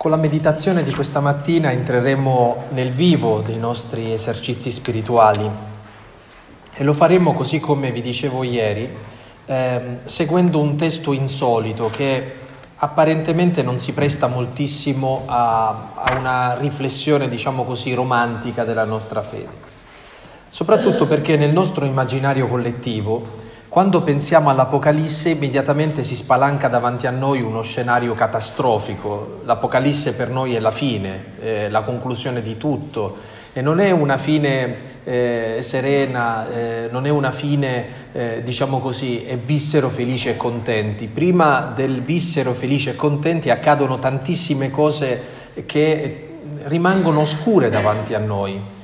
Con la meditazione di questa mattina entreremo nel vivo dei nostri esercizi spirituali e lo faremo così come vi dicevo ieri, eh, seguendo un testo insolito che apparentemente non si presta moltissimo a, a una riflessione, diciamo così, romantica della nostra fede. Soprattutto perché nel nostro immaginario collettivo quando pensiamo all'Apocalisse immediatamente si spalanca davanti a noi uno scenario catastrofico. L'Apocalisse per noi è la fine, eh, la conclusione di tutto e non è una fine eh, serena, eh, non è una fine, eh, diciamo così, e vissero felici e contenti. Prima del vissero felici e contenti accadono tantissime cose che rimangono oscure davanti a noi.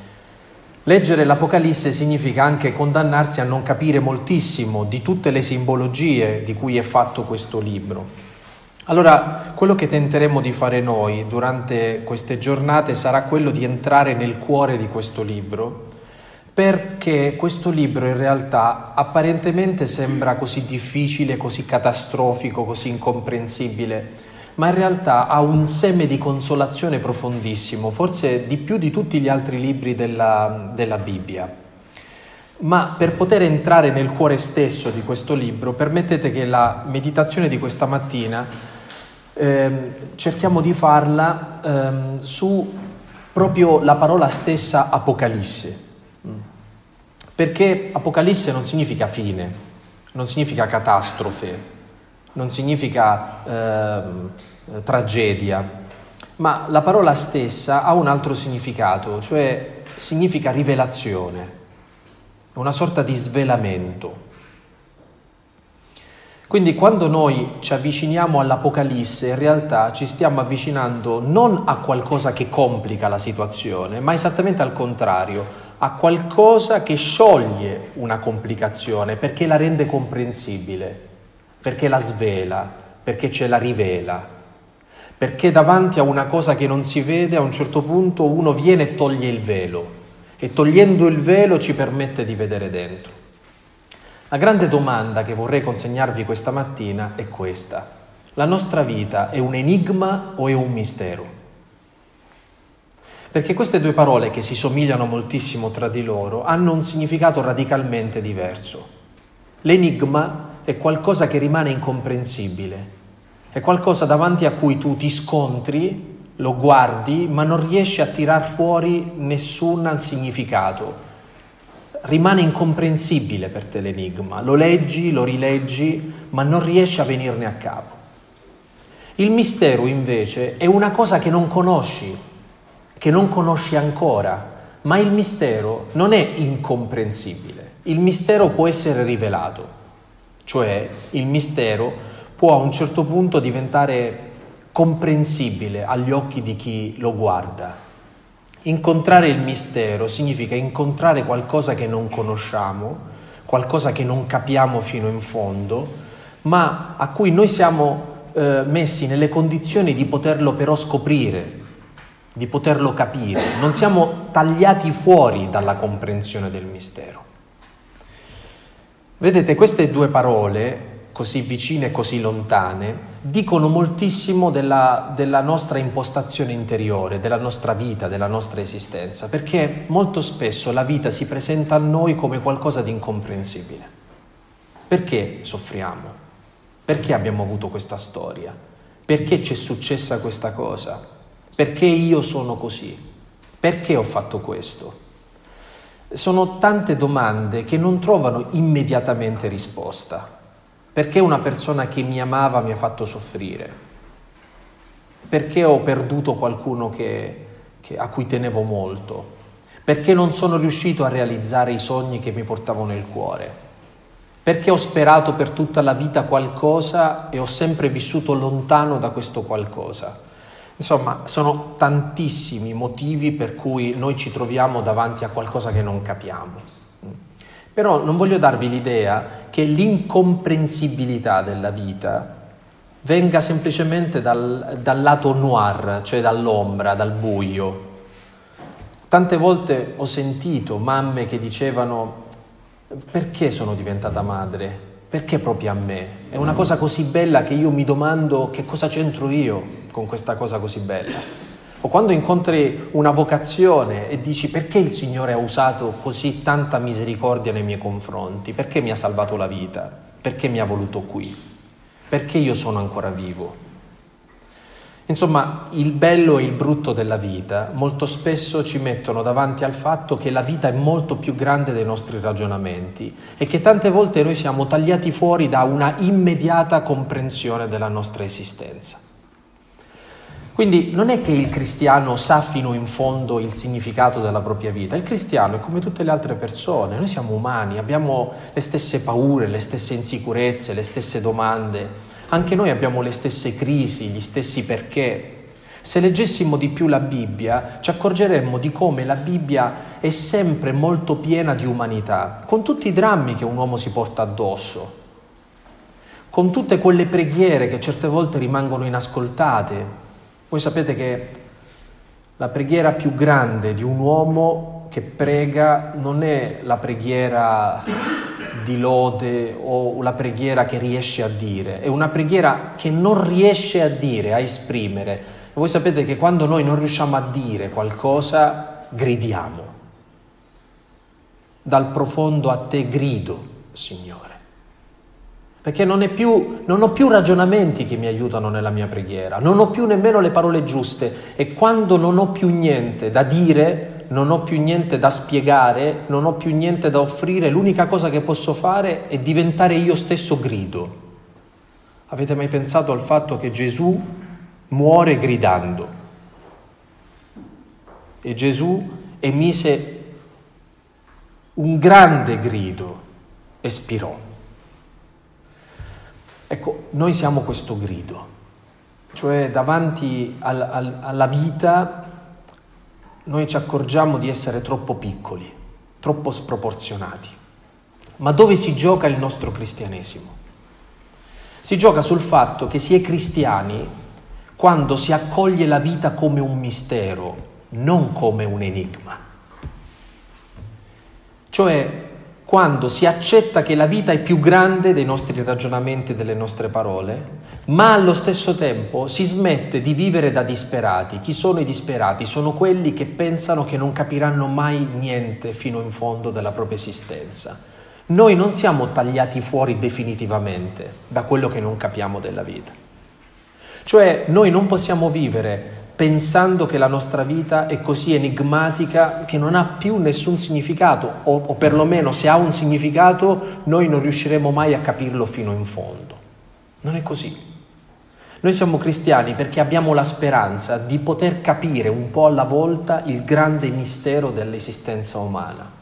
Leggere l'Apocalisse significa anche condannarsi a non capire moltissimo di tutte le simbologie di cui è fatto questo libro. Allora, quello che tenteremo di fare noi durante queste giornate sarà quello di entrare nel cuore di questo libro, perché questo libro in realtà apparentemente sembra così difficile, così catastrofico, così incomprensibile ma in realtà ha un seme di consolazione profondissimo, forse di più di tutti gli altri libri della, della Bibbia. Ma per poter entrare nel cuore stesso di questo libro, permettete che la meditazione di questa mattina eh, cerchiamo di farla eh, su proprio la parola stessa Apocalisse. Perché Apocalisse non significa fine, non significa catastrofe, non significa eh, tragedia, ma la parola stessa ha un altro significato, cioè significa rivelazione, una sorta di svelamento. Quindi quando noi ci avviciniamo all'Apocalisse, in realtà ci stiamo avvicinando non a qualcosa che complica la situazione, ma esattamente al contrario, a qualcosa che scioglie una complicazione perché la rende comprensibile perché la svela, perché ce la rivela, perché davanti a una cosa che non si vede a un certo punto uno viene e toglie il velo e togliendo il velo ci permette di vedere dentro. La grande domanda che vorrei consegnarvi questa mattina è questa. La nostra vita è un enigma o è un mistero? Perché queste due parole che si somigliano moltissimo tra di loro hanno un significato radicalmente diverso. L'enigma è qualcosa che rimane incomprensibile, è qualcosa davanti a cui tu ti scontri, lo guardi, ma non riesci a tirar fuori nessun significato. Rimane incomprensibile per te l'enigma, lo leggi, lo rileggi, ma non riesci a venirne a capo. Il mistero invece è una cosa che non conosci, che non conosci ancora, ma il mistero non è incomprensibile, il mistero può essere rivelato. Cioè il mistero può a un certo punto diventare comprensibile agli occhi di chi lo guarda. Incontrare il mistero significa incontrare qualcosa che non conosciamo, qualcosa che non capiamo fino in fondo, ma a cui noi siamo eh, messi nelle condizioni di poterlo però scoprire, di poterlo capire. Non siamo tagliati fuori dalla comprensione del mistero. Vedete, queste due parole, così vicine e così lontane, dicono moltissimo della, della, nostra impostazione interiore, della nostra vita, della nostra esistenza, perché molto spesso la vita si presenta a noi come qualcosa di incomprensibile. Perché soffriamo? Perché abbiamo avuto questa storia? Perché ci è successa questa cosa? Perché io sono così? Perché ho fatto questo? Sono tante domande che non trovano immediatamente risposta. Perché una persona che mi amava mi ha fatto soffrire? Perché ho perduto qualcuno che, che, a cui tenevo molto? Perché non sono riuscito a realizzare i sogni che mi portavo nel cuore? Perché ho sperato per tutta la vita qualcosa e ho sempre vissuto lontano da questo qualcosa? Insomma, sono tantissimi motivi per cui noi ci troviamo davanti a qualcosa che non capiamo. Però non voglio darvi l'idea che l'incomprensibilità della vita venga semplicemente dal, dal lato noir, cioè dall'ombra, dal buio. Tante volte ho sentito mamme che dicevano perché sono diventata madre? Perché proprio a me? È una cosa così bella che io mi domando che cosa c'entro io con questa cosa così bella. O quando incontri una vocazione e dici perché il Signore ha usato così tanta misericordia nei miei confronti, perché mi ha salvato la vita, perché mi ha voluto qui, perché io sono ancora vivo. Insomma, il bello e il brutto della vita molto spesso ci mettono davanti al fatto che la vita è molto più grande dei nostri ragionamenti e che tante volte noi siamo tagliati fuori da una immediata comprensione della nostra esistenza. Quindi non è che il cristiano sa fino in fondo il significato della propria vita, il cristiano è come tutte le altre persone, noi siamo umani, abbiamo le stesse paure, le stesse insicurezze, le stesse domande, anche noi abbiamo le stesse crisi, gli stessi perché. Se leggessimo di più la Bibbia, ci accorgeremmo di come la Bibbia è sempre molto piena di umanità, con tutti i drammi che un uomo si porta addosso, con tutte quelle preghiere che certe volte rimangono inascoltate, voi sapete che la preghiera più grande di un uomo che prega non è la preghiera di lode o la preghiera che riesce a dire, è una preghiera che non riesce a dire, a esprimere. E voi sapete che quando noi non riusciamo a dire qualcosa, gridiamo. Dal profondo a te grido, Signore perché non, più, non, ho più ragionamenti che mi aiutano nella mia preghiera, non ho più nemmeno le parole giuste e quando non ho più niente da dire, non ho più niente da spiegare, non ho più niente da offrire, l'unica cosa che posso fare è diventare io stesso grido. Avete mai pensato al fatto che Gesù muore gridando? E Gesù emise un grande grido, espirò. Ecco, noi siamo questo grido, cioè davanti al, al, alla vita noi ci accorgiamo di essere troppo piccoli, troppo sproporzionati. Ma dove si gioca il nostro cristianesimo? Si gioca sul fatto che si è cristiani quando si accoglie la vita come un mistero, non come un enigma. Cioè quando si accetta che la vita è più grande dei nostri ragionamenti e delle nostre parole, ma allo stesso tempo si smette di vivere da disperati. Chi sono i disperati? Sono quelli che pensano che non capiranno mai niente fino in fondo della propria esistenza. Noi non siamo tagliati fuori definitivamente da quello che non capiamo della vita. Cioè noi non possiamo vivere pensando che la nostra vita è così enigmatica che non ha più nessun significato o, o perlomeno se ha un significato noi non riusciremo mai a capirlo fino in fondo. Non è così. Noi siamo cristiani perché abbiamo la speranza di poter capire un po' alla volta il grande mistero dell'esistenza umana.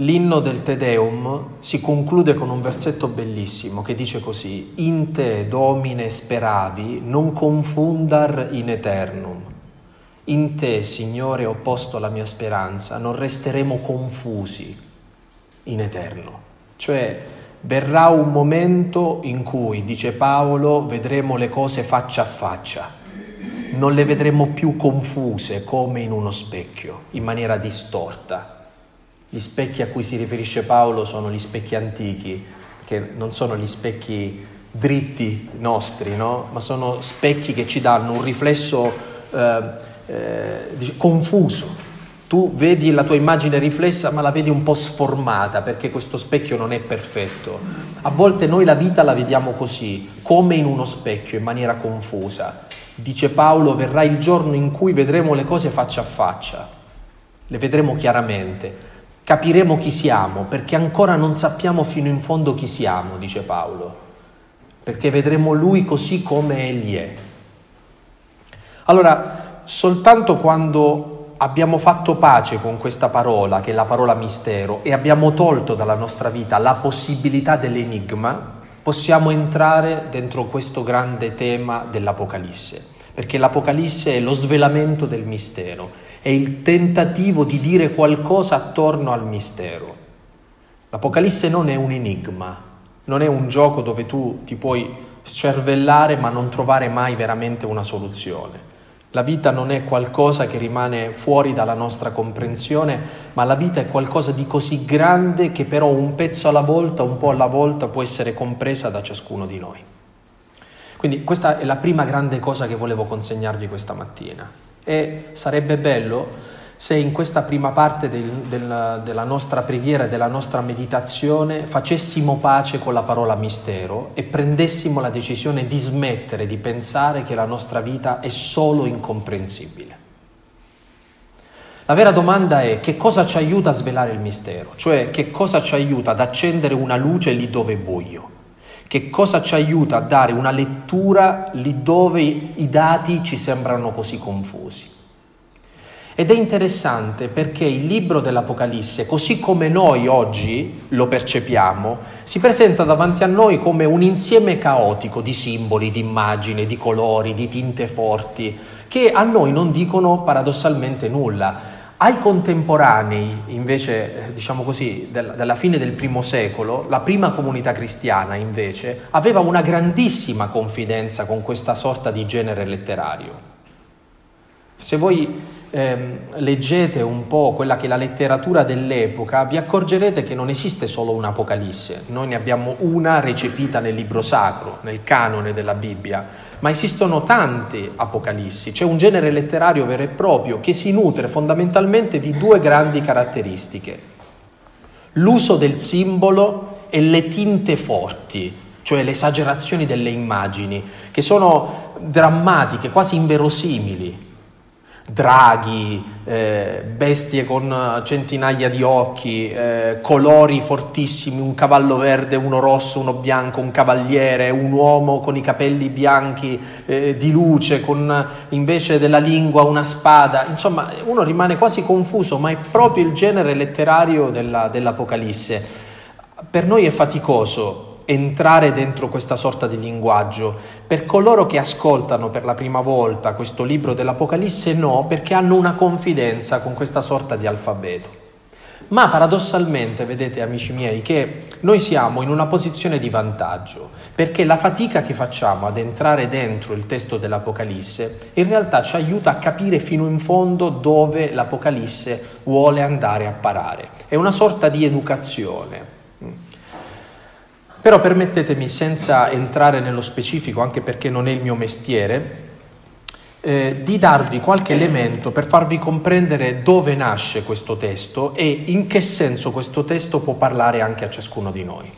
L'inno del Te Deum si conclude con un versetto bellissimo che dice così, In te, Domine, speravi, non confundar in eternum. In te, Signore, ho posto la mia speranza, non resteremo confusi in eterno. Cioè, verrà un momento in cui, dice Paolo, vedremo le cose faccia a faccia. Non le vedremo più confuse come in uno specchio, in maniera distorta gli specchi a cui si riferisce Paolo sono gli specchi antichi, che non sono gli specchi dritti nostri, no? ma sono specchi che ci danno un riflesso eh, eh, confuso. Tu vedi la tua immagine riflessa ma la vedi un po' sformata perché questo specchio non è perfetto. A volte noi la vita la vediamo così, come in uno specchio, in maniera confusa. Dice Paolo, verrà il giorno in cui vedremo le cose faccia a faccia, le vedremo chiaramente capiremo chi siamo, perché ancora non sappiamo fino in fondo chi siamo, dice Paolo, perché vedremo Lui così come Egli è. Allora, soltanto quando abbiamo fatto pace con questa parola, che è la parola mistero, e abbiamo tolto dalla nostra vita la possibilità dell'enigma, possiamo entrare dentro questo grande tema dell'Apocalisse, perché l'Apocalisse è lo svelamento del mistero è il tentativo di dire qualcosa attorno al mistero. L'Apocalisse non è un enigma, non è un gioco dove tu ti puoi scervellare ma non trovare mai veramente una soluzione. La vita non è qualcosa che rimane fuori dalla nostra comprensione, ma la vita è qualcosa di così grande che però un pezzo alla volta, un po' alla volta può essere compresa da ciascuno di noi. Quindi questa è la prima grande cosa che volevo consegnarvi questa mattina. E sarebbe bello se in questa prima parte del, del, della nostra preghiera e della nostra meditazione facessimo pace con la parola mistero e prendessimo la decisione di smettere di pensare che la nostra vita è solo incomprensibile. La vera domanda è che cosa ci aiuta a svelare il mistero, cioè che cosa ci aiuta ad accendere una luce lì dove è buio, che cosa ci aiuta a dare una lettura lì dove i dati ci sembrano così confusi. Ed è interessante perché il libro dell'Apocalisse, così come noi oggi lo percepiamo, si presenta davanti a noi come un insieme caotico di simboli, di immagini, di colori, di tinte forti, che a noi non dicono paradossalmente nulla. Ai contemporanei, invece, eh, diciamo così, della fine del primo secolo, la prima comunità cristiana, invece, aveva una grandissima confidenza con questa sorta di genere letterario. Se voi ehm, leggete un po' quella che è la letteratura dell'epoca, vi accorgerete che non esiste solo un'Apocalisse, noi ne abbiamo una recepita nel libro sacro, nel canone della Bibbia, ma esistono tante Apocalissi, c'è un genere letterario vero e proprio che si nutre fondamentalmente di due grandi caratteristiche, l'uso del simbolo e le tinte forti, cioè le esagerazioni delle immagini, che sono drammatiche, quasi inverosimili draghi, eh, bestie con centinaia di occhi, eh, colori fortissimi, un cavallo verde, uno rosso, uno bianco, un cavaliere, un uomo con i capelli bianchi eh, di luce, con invece della lingua una spada, insomma uno rimane quasi confuso, ma è proprio il genere letterario della, dell'Apocalisse. Per noi è faticoso entrare dentro questa sorta di linguaggio. Per coloro che ascoltano per la prima volta questo libro dell'Apocalisse no, perché hanno una confidenza con questa sorta di alfabeto. Ma paradossalmente, vedete amici miei, che noi siamo in una posizione di vantaggio, perché la fatica che facciamo ad entrare dentro il testo dell'Apocalisse in realtà ci aiuta a capire fino in fondo dove l'Apocalisse vuole andare a parare. È una sorta di educazione. Però permettetemi, senza entrare nello specifico, anche perché non è il mio mestiere, eh, di darvi qualche elemento per farvi comprendere dove nasce questo testo e in che senso questo testo può parlare anche a ciascuno di noi.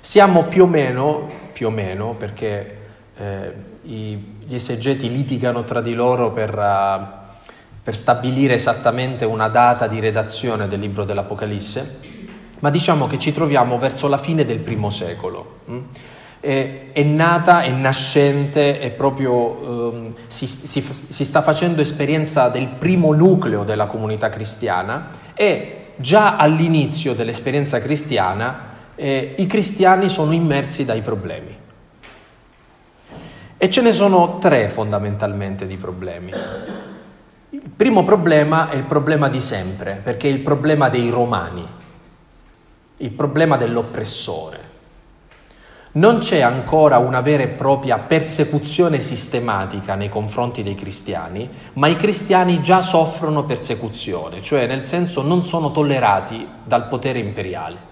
Siamo più o meno, più o meno perché eh, i, gli esegeti litigano tra di loro per, uh, per stabilire esattamente una data di redazione del libro dell'Apocalisse, ma diciamo che ci troviamo verso la fine del primo secolo. Mm? È, nata, è nascente, è proprio, um, si, si, si sta facendo esperienza del primo nucleo della comunità cristiana e già all'inizio dell'esperienza cristiana eh, i cristiani sono immersi dai problemi. E ce ne sono tre fondamentalmente di problemi. Il primo problema è il problema di sempre, perché è il problema dei romani il problema dell'oppressore. Non c'è ancora una vera e propria persecuzione sistematica nei confronti dei cristiani, ma i cristiani già soffrono persecuzione, cioè nel senso non sono tollerati dal potere imperiale.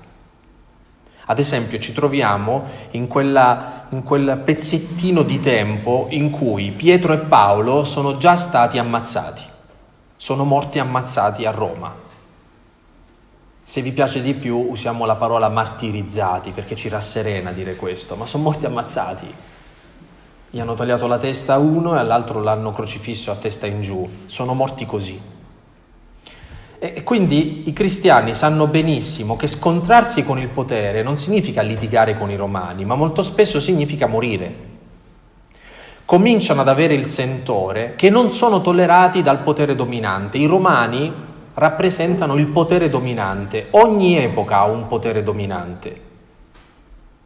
Ad esempio ci troviamo in, quella, in quel pezzettino di tempo in cui Pietro e Paolo sono già stati ammazzati, sono morti ammazzati a Roma. Se vi piace di più usiamo la parola martirizzati perché ci rasserena dire questo, ma sono morti ammazzati. Gli hanno tagliato la testa a uno e all'altro l'hanno crocifisso a testa in giù. Sono morti così. E quindi i cristiani sanno benissimo che scontrarsi con il potere non significa litigare con i romani, ma molto spesso significa morire. Cominciano ad avere il sentore che non sono tollerati dal potere dominante. I romani rappresentano il potere dominante. Ogni epoca ha un potere dominante.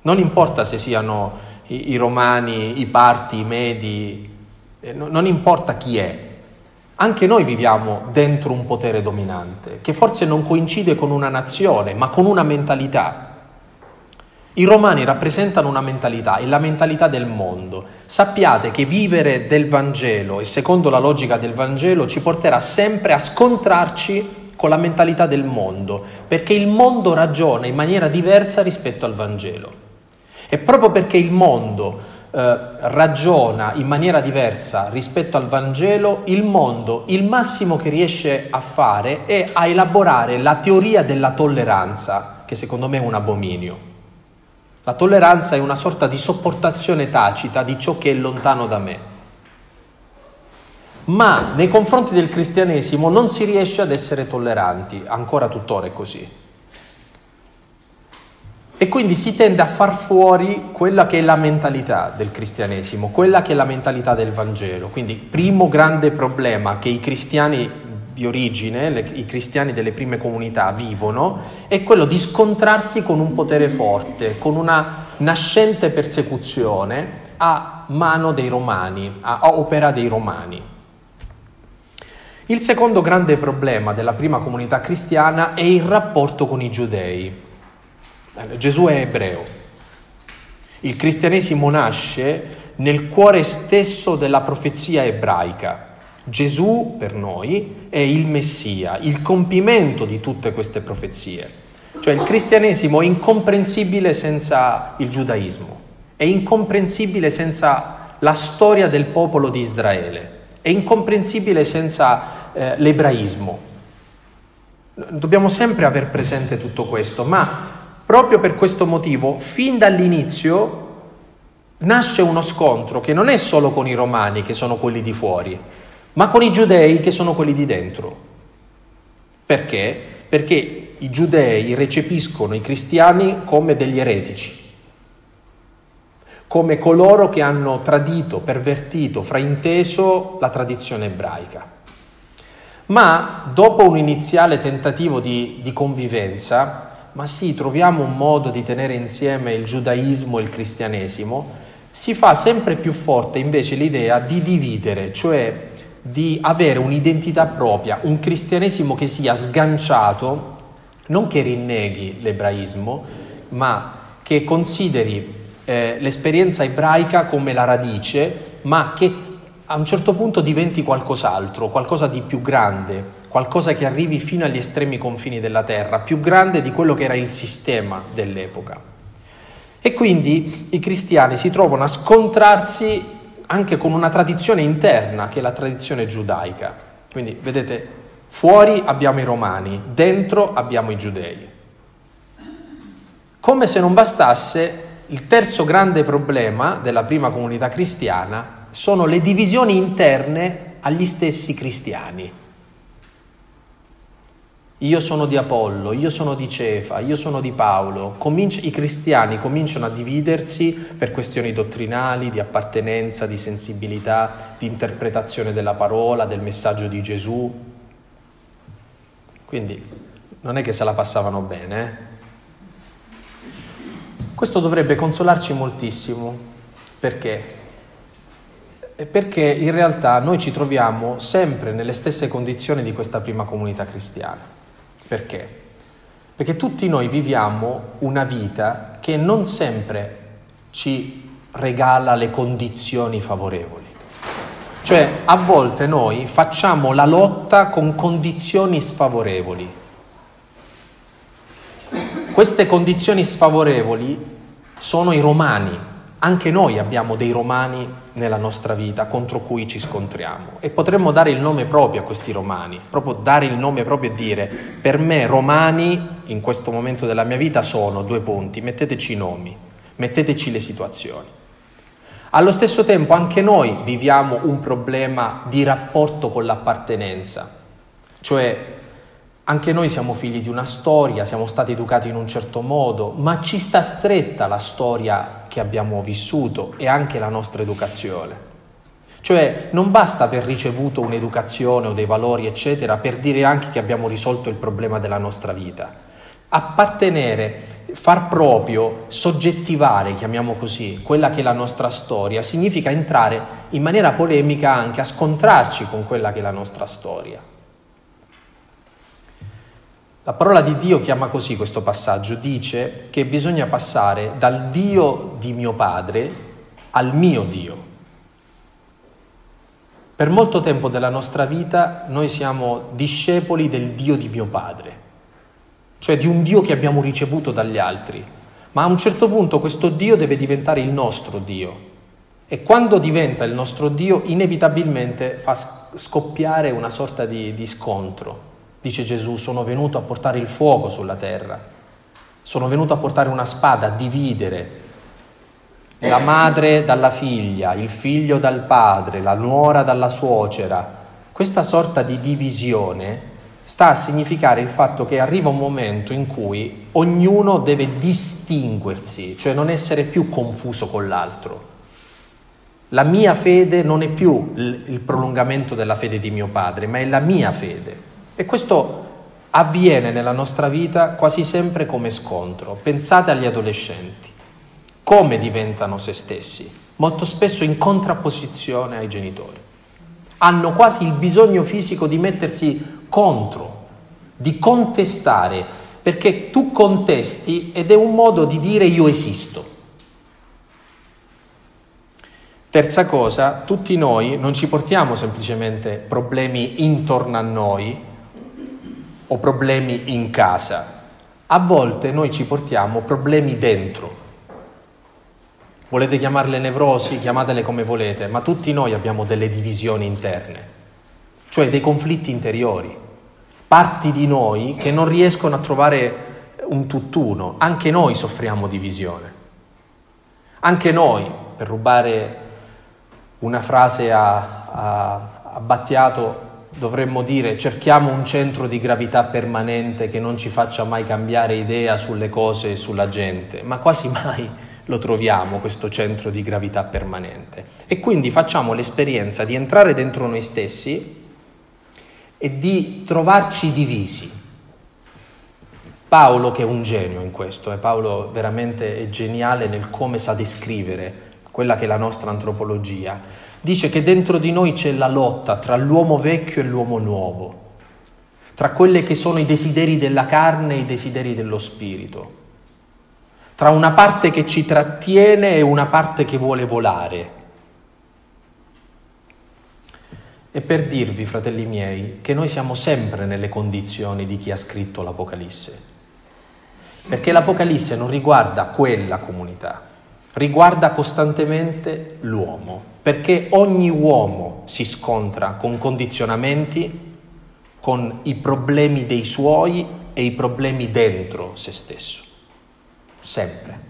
Non importa se siano i, i romani, i parti, i medi, eh, no, non importa chi è. Anche noi viviamo dentro un potere dominante, che forse non coincide con una nazione, ma con una mentalità. I romani rappresentano una mentalità, è la mentalità del mondo. Sappiate che vivere del Vangelo e secondo la logica del Vangelo ci porterà sempre a scontrarci con la mentalità del mondo, perché il mondo ragiona in maniera diversa rispetto al Vangelo. E proprio perché il mondo eh, ragiona in maniera diversa rispetto al Vangelo, il mondo il massimo che riesce a fare è a elaborare la teoria della tolleranza, che secondo me è un abominio. La tolleranza è una sorta di sopportazione tacita di ciò che è lontano da me. Ma nei confronti del cristianesimo non si riesce ad essere tolleranti, ancora tuttora è così. E quindi si tende a far fuori quella che è la mentalità del cristianesimo, quella che è la mentalità del Vangelo. Quindi primo grande problema che i cristiani di origine, le, i cristiani delle prime comunità vivono, è quello di scontrarsi con un potere forte, con una nascente persecuzione a mano dei romani, a, a opera dei romani. Il secondo grande problema della prima comunità cristiana è il rapporto con i giudei. Eh, Gesù è ebreo. Il cristianesimo nasce nel cuore stesso della profezia ebraica. Gesù per noi è il Messia, il compimento di tutte queste profezie. Cioè il cristianesimo è incomprensibile senza il giudaismo, è incomprensibile senza la storia del popolo di Israele, è incomprensibile senza eh, l'ebraismo. Dobbiamo sempre aver presente tutto questo, ma proprio per questo motivo, fin dall'inizio nasce uno scontro che non è solo con i romani, che sono quelli di fuori, ma con i giudei che sono quelli di dentro. Perché? Perché i giudei recepiscono i cristiani come degli eretici, come coloro che hanno tradito, pervertito, frainteso la tradizione ebraica. Ma dopo un iniziale tentativo di, di convivenza, ma sì, troviamo un modo di tenere insieme il giudaismo e il cristianesimo, si fa sempre più forte invece l'idea di dividere, cioè di avere un'identità propria, un cristianesimo che sia sganciato, non che rinneghi l'ebraismo, ma che consideri eh, l'esperienza ebraica come la radice, ma che a un certo punto diventi qualcos'altro, qualcosa di più grande, qualcosa che arrivi fino agli estremi confini della terra, più grande di quello che era il sistema dell'epoca. E quindi i cristiani si trovano a scontrarsi anche con una tradizione interna che è la tradizione giudaica. Quindi vedete, fuori abbiamo i romani, dentro abbiamo i giudei. Come se non bastasse, il terzo grande problema della prima comunità cristiana sono le divisioni interne agli stessi cristiani. Io sono di Apollo, io sono di Cefa, io sono di Paolo. Cominci- I cristiani cominciano a dividersi per questioni dottrinali, di appartenenza, di sensibilità, di interpretazione della parola, del messaggio di Gesù. Quindi non è che se la passavano bene. Eh? Questo dovrebbe consolarci moltissimo. Perché? Perché in realtà noi ci troviamo sempre nelle stesse condizioni di questa prima comunità cristiana. Perché? Perché tutti noi viviamo una vita che non sempre ci regala le condizioni favorevoli. Cioè, a volte noi facciamo la lotta con condizioni sfavorevoli. Queste condizioni sfavorevoli sono i romani, anche noi abbiamo dei romani nella nostra vita contro cui ci scontriamo e potremmo dare il nome proprio a questi romani, proprio dare il nome proprio e dire per me romani in questo momento della mia vita sono due punti, metteteci i nomi, metteteci le situazioni. Allo stesso tempo anche noi viviamo un problema di rapporto con l'appartenenza, cioè anche noi siamo figli di una storia, siamo stati educati in un certo modo, ma ci sta stretta la storia che abbiamo vissuto e anche la nostra educazione. Cioè non basta aver ricevuto un'educazione o dei valori, eccetera, per dire anche che abbiamo risolto il problema della nostra vita. Appartenere, far proprio, soggettivare, chiamiamo così, quella che è la nostra storia, significa entrare in maniera polemica anche a scontrarci con quella che è la nostra storia. La parola di Dio chiama così questo passaggio, dice che bisogna passare dal Dio di mio padre al mio Dio. Per molto tempo della nostra vita noi siamo discepoli del Dio di mio padre, cioè di un Dio che abbiamo ricevuto dagli altri, ma a un certo punto questo Dio deve diventare il nostro Dio. E quando diventa il nostro Dio, inevitabilmente fa scoppiare una sorta di, di scontro. Dice Gesù, sono venuto a portare il fuoco sulla terra, sono venuto a portare una spada, a dividere la madre dalla figlia, il figlio dal padre, la nuora dalla suocera. Questa sorta di divisione sta a significare il fatto che arriva un momento in cui ognuno deve distinguersi, cioè non essere più confuso con l'altro. La mia fede non è più il prolungamento della fede di mio padre, ma è la mia fede. E questo avviene nella nostra vita quasi sempre come scontro. Pensate agli adolescenti, come diventano se stessi, molto spesso in contrapposizione ai genitori. Hanno quasi il bisogno fisico di mettersi contro, di contestare, perché tu contesti ed è un modo di dire io esisto. Terza cosa, tutti noi non ci portiamo semplicemente problemi intorno a noi o problemi in casa, a volte noi ci portiamo problemi dentro. Volete chiamarle nevrosi, chiamatele come volete, ma tutti noi abbiamo delle divisioni interne cioè dei conflitti interiori, parti di noi che non riescono a trovare un tutt'uno, anche noi soffriamo divisione. Anche noi, per rubare una frase a, a, a Battiato, dovremmo dire cerchiamo un centro di gravità permanente che non ci faccia mai cambiare idea sulle cose e sulla gente, ma quasi mai lo troviamo questo centro di gravità permanente. E quindi facciamo l'esperienza di entrare dentro noi stessi e di trovarci divisi. Paolo, che è un genio in questo, eh, Paolo veramente è geniale nel come sa descrivere quella che è la nostra antropologia, dice che dentro di noi c'è la lotta tra l'uomo vecchio e l'uomo nuovo, tra quelli che sono i desideri della carne e i desideri dello spirito, tra una parte che ci trattiene e una parte che vuole volare. E per dirvi, fratelli miei, che noi siamo sempre nelle condizioni di chi ha scritto l'Apocalisse. Perché l'Apocalisse non riguarda quella comunità, riguarda costantemente l'uomo, perché ogni uomo si scontra con condizionamenti, con i problemi dei suoi e i problemi dentro se stesso. Sempre.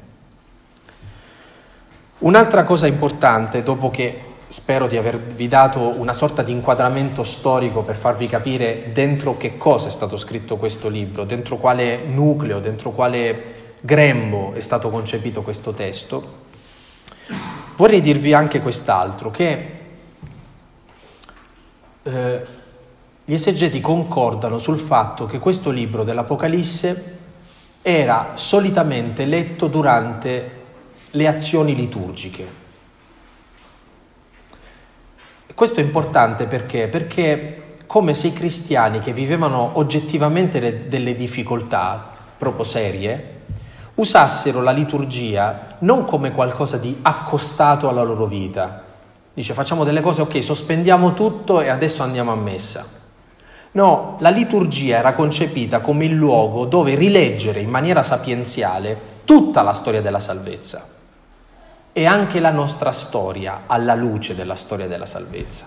Un'altra cosa importante, dopo che spero di avervi dato una sorta di inquadramento storico per farvi capire dentro che cosa è stato scritto questo libro, dentro quale nucleo, dentro quale grembo è stato concepito questo testo. Vorrei dirvi anche quest'altro, che eh, gli esegeti concordano sul fatto che questo libro dell'Apocalisse era solitamente letto durante le azioni liturgiche, questo è importante perché? Perché come se i cristiani che vivevano oggettivamente le, delle difficoltà proprio serie, usassero la liturgia non come qualcosa di accostato alla loro vita. Dice facciamo delle cose, ok, sospendiamo tutto e adesso andiamo a messa. No, la liturgia era concepita come il luogo dove rileggere in maniera sapienziale tutta la storia della salvezza e anche la nostra storia alla luce della storia della salvezza.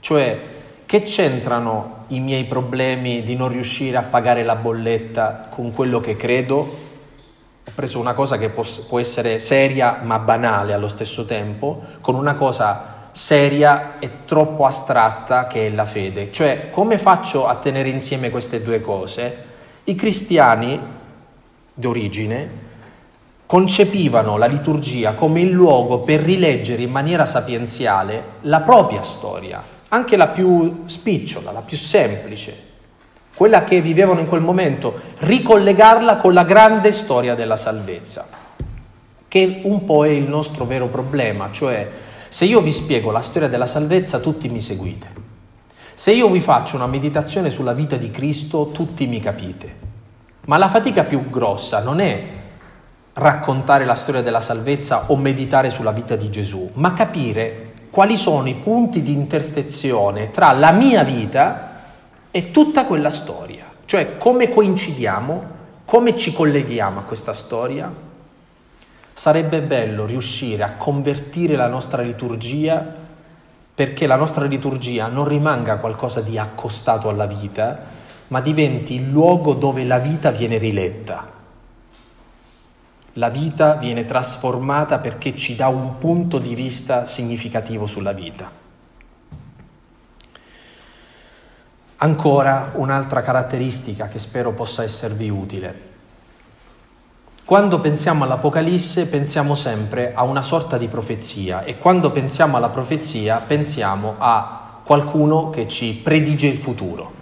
Cioè, che c'entrano i miei problemi di non riuscire a pagare la bolletta con quello che credo? Preso una cosa che può, può essere seria ma banale allo stesso tempo, con una cosa seria e troppo astratta che è la fede. Cioè, come faccio a tenere insieme queste due cose? I cristiani d'origine concepivano la liturgia come il luogo per rileggere in maniera sapienziale la propria storia, anche la più spicciola, la più semplice, quella che vivevano in quel momento, ricollegarla con la grande storia della salvezza, che un po' è il nostro vero problema, cioè se io vi spiego la storia della salvezza tutti mi seguite. Se io vi faccio una meditazione sulla vita di Cristo, tutti mi capite. Ma la fatica più grossa non è raccontare la storia della salvezza o meditare sulla vita di Gesù, ma capire quali sono i punti di intersezione tra la mia vita e tutta quella storia. Cioè come coincidiamo, come ci colleghiamo a questa storia. Sarebbe bello riuscire a convertire la nostra liturgia perché la nostra liturgia non rimanga qualcosa di accostato alla vita, ma diventi il luogo dove la vita viene riletta. La vita viene trasformata perché ci dà un punto di vista significativo sulla vita. Ancora un'altra caratteristica che spero possa esservi utile. Quando pensiamo all'Apocalisse pensiamo sempre a una sorta di profezia e quando pensiamo alla profezia pensiamo a qualcuno che ci predice il futuro.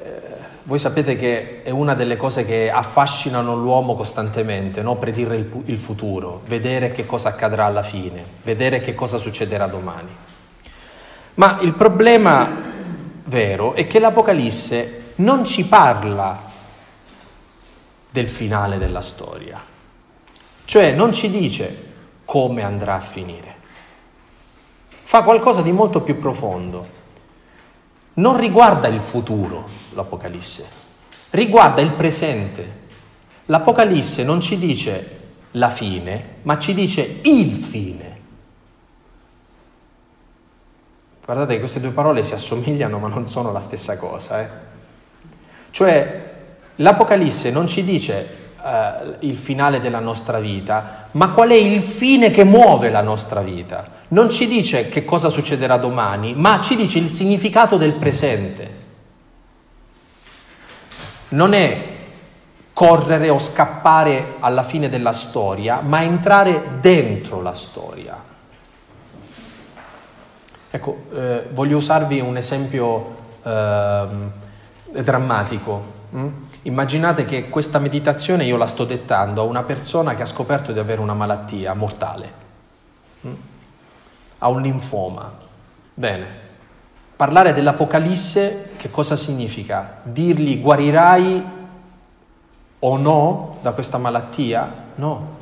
Eh, voi sapete che è una delle cose che affascinano l'uomo costantemente, no? predire il, il futuro, vedere che cosa accadrà alla fine, vedere che cosa succederà domani. Ma il problema vero è che l'Apocalisse non ci parla del finale della storia. Cioè non ci dice come andrà a finire. Fa qualcosa di molto più profondo. Non riguarda il futuro l'Apocalisse, riguarda il presente. L'Apocalisse non ci dice la fine, ma ci dice il fine. Guardate queste due parole si assomigliano ma non sono la stessa cosa. Eh? Cioè L'Apocalisse non ci dice uh, il finale della nostra vita, ma qual è il fine che muove la nostra vita. Non ci dice che cosa succederà domani, ma ci dice il significato del presente. Non è correre o scappare alla fine della storia, ma entrare dentro la storia. Ecco, eh, voglio usarvi un esempio eh, drammatico. Mm? Immaginate che questa meditazione io la sto dettando a una persona che ha scoperto di avere una malattia mortale, mm? ha un linfoma. Bene, parlare dell'Apocalisse che cosa significa? Dirgli guarirai o no da questa malattia? No.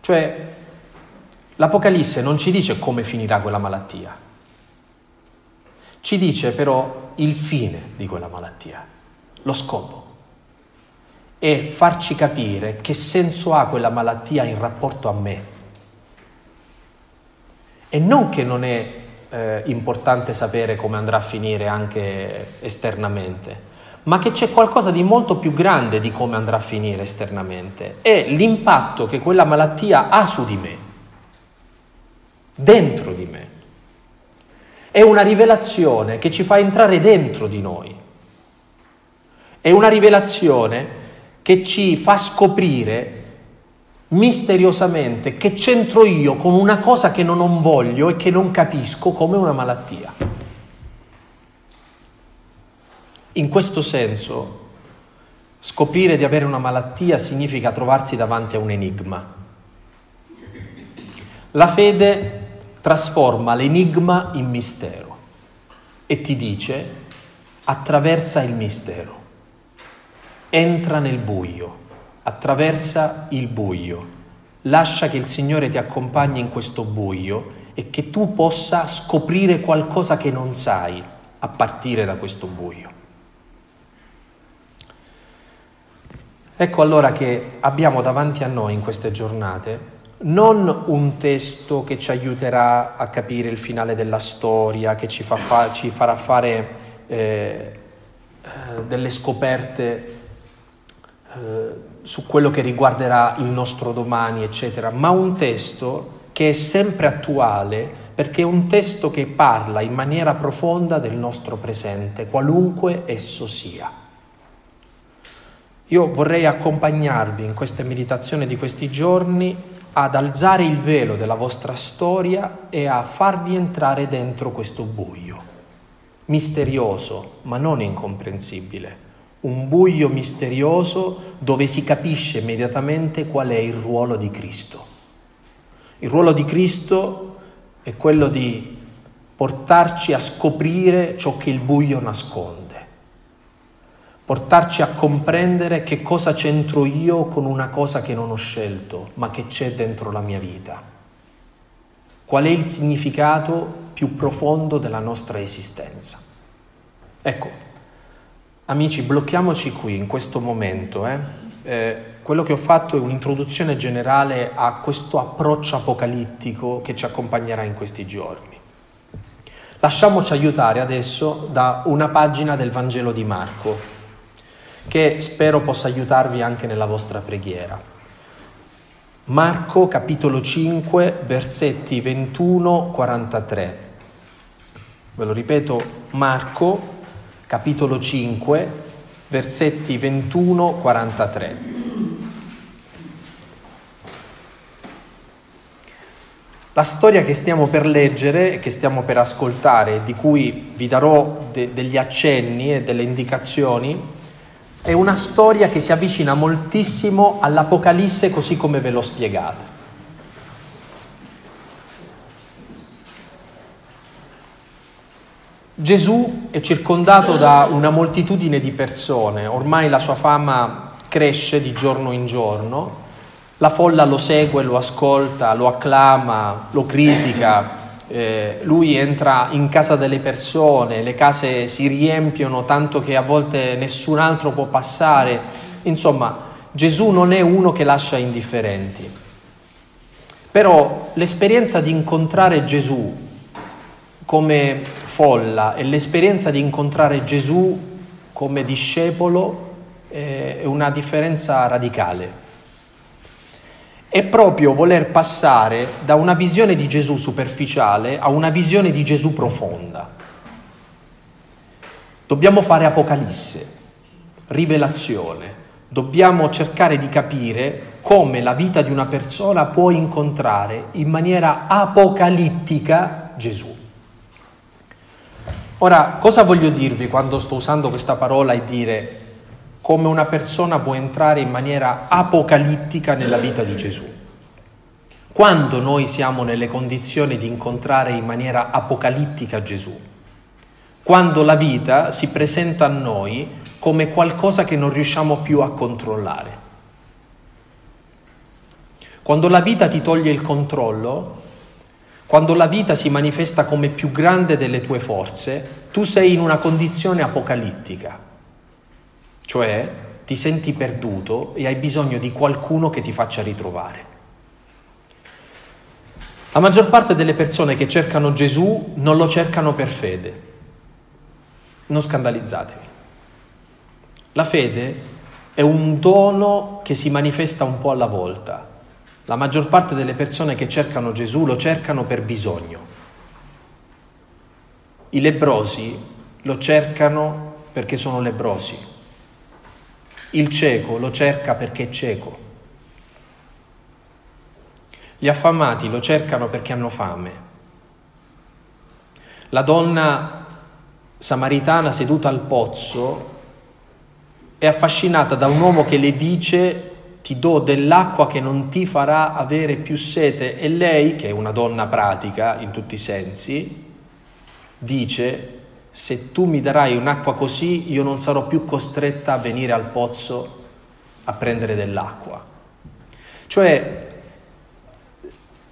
Cioè, l'Apocalisse non ci dice come finirà quella malattia, ci dice però il fine di quella malattia lo scopo è farci capire che senso ha quella malattia in rapporto a me. E non che non è eh, importante sapere come andrà a finire anche esternamente, ma che c'è qualcosa di molto più grande di come andrà a finire esternamente. È l'impatto che quella malattia ha su di me, dentro di me. È una rivelazione che ci fa entrare dentro di noi. È una rivelazione che ci fa scoprire misteriosamente che c'entro io con una cosa che non voglio e che non capisco come una malattia. In questo senso, scoprire di avere una malattia significa trovarsi davanti a un enigma. La fede trasforma l'enigma in mistero e ti dice attraversa il mistero. Entra nel buio, attraversa il buio, lascia che il Signore ti accompagni in questo buio e che tu possa scoprire qualcosa che non sai a partire da questo buio. Ecco allora che abbiamo davanti a noi in queste giornate non un testo che ci aiuterà a capire il finale della storia, che ci, fa fa- ci farà fare eh, eh, delle scoperte eh, su quello che riguarderà il nostro domani, eccetera, ma un testo che è sempre attuale perché è un testo che parla in maniera profonda del nostro presente, qualunque esso sia. Io vorrei accompagnarvi in queste meditazioni di questi giorni ad alzare il velo della vostra storia e a farvi entrare dentro questo buio, misterioso ma non incomprensibile. Un buio misterioso dove si capisce immediatamente qual è il ruolo di Cristo. Il ruolo di Cristo è quello di portarci a scoprire ciò che il buio nasconde, portarci a comprendere che cosa c'entro io con una cosa che non ho scelto, ma che c'è dentro la mia vita. Qual è il significato più profondo della nostra esistenza? Ecco, amici, blocchiamoci qui in questo momento. Eh? Eh, quello che ho fatto è un'introduzione generale a questo approccio apocalittico che ci accompagnerà in questi giorni. Lasciamoci aiutare adesso da una pagina del Vangelo di Marco, che spero possa aiutarvi anche nella vostra preghiera. Marco capitolo 5 versetti 21-43. Ve lo ripeto, Marco capitolo 5 versetti 21-43. La storia che stiamo per leggere, che stiamo per ascoltare, di cui vi darò de- degli accenni e delle indicazioni, è una storia che si avvicina moltissimo all'Apocalisse così come ve l'ho spiegata. Gesù è circondato da una moltitudine di persone, ormai la sua fama cresce di giorno in giorno. La folla lo segue, lo ascolta, lo acclama, lo critica, eh, lui entra in casa delle persone, le case si riempiono tanto che a volte nessun altro può passare. Insomma, Gesù non è uno che lascia indifferenti. Però l'esperienza di incontrare Gesù come folla e l'esperienza di incontrare Gesù come discepolo eh, è una differenza radicale è proprio voler passare da una visione di Gesù superficiale a una visione di Gesù profonda. Dobbiamo fare apocalisse, rivelazione, dobbiamo cercare di capire come la vita di una persona può incontrare in maniera apocalittica Gesù. Ora, cosa voglio dirvi quando sto usando questa parola e dire come una persona può entrare in maniera apocalittica nella vita di Gesù. Quando noi siamo nelle condizioni di incontrare in maniera apocalittica Gesù? Quando la vita si presenta a noi come qualcosa che non riusciamo più a controllare. Quando la vita ti toglie il controllo, quando la vita si manifesta come più grande delle tue forze, tu sei in una condizione apocalittica cioè ti senti perduto e hai bisogno di qualcuno che ti faccia ritrovare. La maggior parte delle persone che cercano Gesù non lo cercano per fede. Non scandalizzatevi. La fede è un dono che si manifesta un po' alla volta. La maggior parte delle persone che cercano Gesù lo cercano per bisogno. I lebrosi lo cercano perché sono lebrosi. Il cieco lo cerca perché è cieco. Gli affamati lo cercano perché hanno fame. La donna samaritana seduta al pozzo è affascinata da un uomo che le dice ti do dell'acqua che non ti farà avere più sete e lei, che è una donna pratica in tutti i sensi, dice se tu mi darai un'acqua così, io non sarò più costretta a venire al pozzo a prendere dell'acqua. Cioè,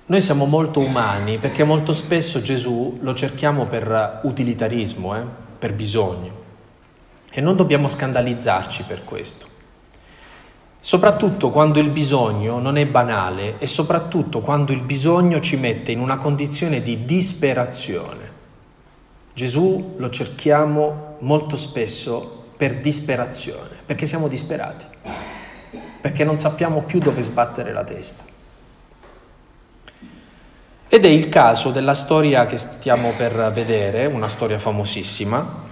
noi siamo molto umani perché molto spesso Gesù lo cerchiamo per utilitarismo, eh? per bisogno. E non dobbiamo scandalizzarci per questo. Soprattutto quando il bisogno non è banale e soprattutto quando il bisogno ci mette in una condizione di disperazione. Gesù lo cerchiamo molto spesso per disperazione, perché siamo disperati, perché non sappiamo più dove sbattere la testa. Ed è il caso della storia che stiamo per vedere, una storia famosissima,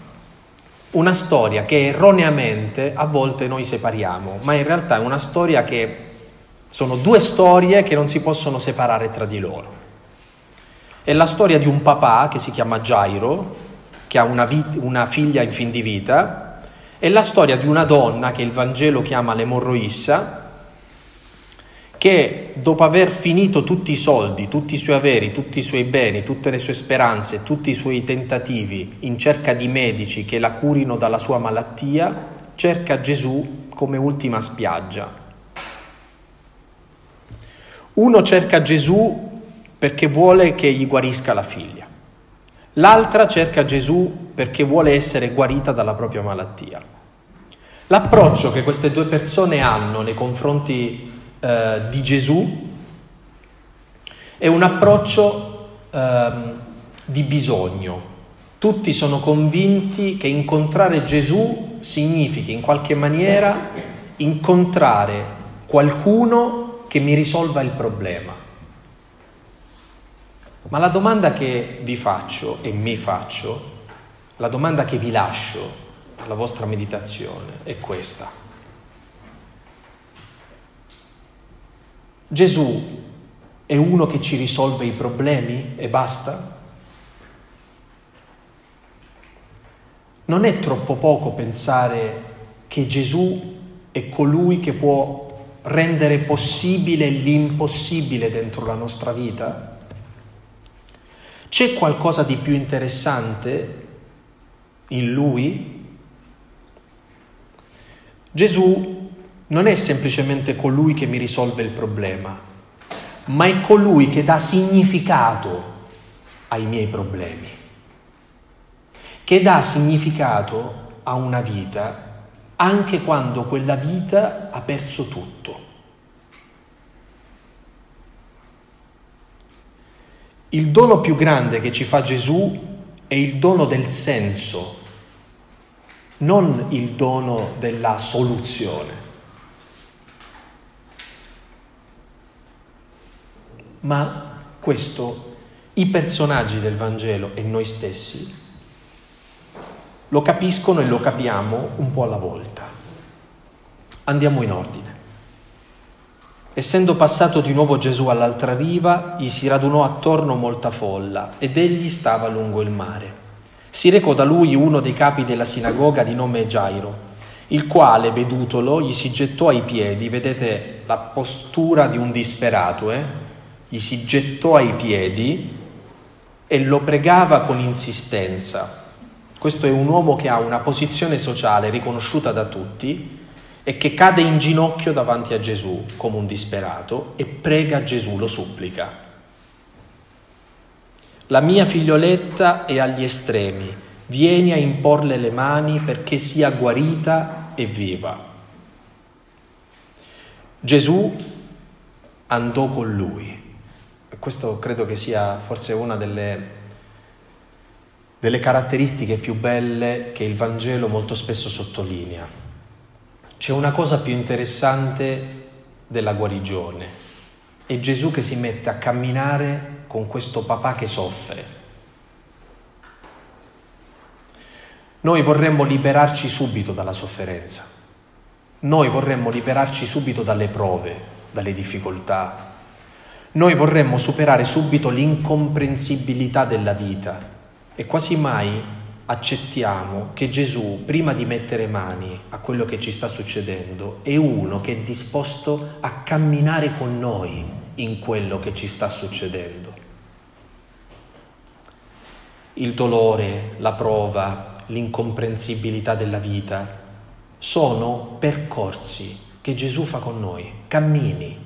una storia che erroneamente a volte noi separiamo, ma in realtà è una storia che sono due storie che non si possono separare tra di loro. È la storia di un papà che si chiama Gairo, che ha una, vit- una figlia in fin di vita, è la storia di una donna che il Vangelo chiama l'emorroissa, che dopo aver finito tutti i soldi, tutti i suoi averi, tutti i suoi beni, tutte le sue speranze, tutti i suoi tentativi in cerca di medici che la curino dalla sua malattia, cerca Gesù come ultima spiaggia. Uno cerca Gesù perché vuole che gli guarisca la figlia, l'altra cerca Gesù perché vuole essere guarita dalla propria malattia. L'approccio che queste due persone hanno nei confronti eh, di Gesù è un approccio eh, di bisogno. Tutti sono convinti che incontrare Gesù significhi in qualche maniera incontrare qualcuno che mi risolva il problema. Ma la domanda che vi faccio e mi faccio, la domanda che vi lascio alla vostra meditazione è questa. Gesù è uno che ci risolve i problemi e basta? Non è troppo poco pensare che Gesù è colui che può rendere possibile l'impossibile dentro la nostra vita? C'è qualcosa di più interessante in Lui? Gesù non è semplicemente colui che mi risolve il problema, ma è colui che dà significato ai miei problemi, che dà significato a una vita anche quando quella vita ha perso tutto. Il dono più grande che ci fa Gesù è il dono del senso, non il dono della soluzione. ma questo i personaggi del Vangelo e noi stessi lo capiscono e lo capiamo un po' alla volta. Andiamo in ordine. Essendo passato di nuovo Gesù all'altra riva, gli si radunò attorno molta folla ed egli stava lungo il mare. Si recò da lui uno dei capi della sinagoga di nome Gairo, il quale, vedutolo, gli si gettò ai piedi, vedete la postura di un disperato, eh? gli si gettò ai piedi e lo pregava con insistenza. Questo è un uomo che ha una posizione sociale riconosciuta da tutti e che cade in ginocchio davanti a Gesù come un disperato e prega Gesù, lo supplica. La mia figlioletta è agli estremi, vieni a imporle le mani perché sia guarita e viva. Gesù andò con lui questo credo che sia forse una delle, delle caratteristiche più belle che il Vangelo molto spesso sottolinea. C'è una cosa più interessante della guarigione, è Gesù che si mette a camminare con questo papà che soffre. Noi vorremmo liberarci subito dalla sofferenza, noi vorremmo liberarci subito dalle prove, dalle difficoltà, noi vorremmo superare subito l'incomprensibilità della vita. E quasi mai accettiamo che Gesù, prima di mettere mani a quello che ci sta succedendo, è uno che è disposto a camminare con noi in quello che ci sta succedendo. Il dolore, la prova, l'incomprensibilità della vita sono percorsi che Gesù fa con noi, cammini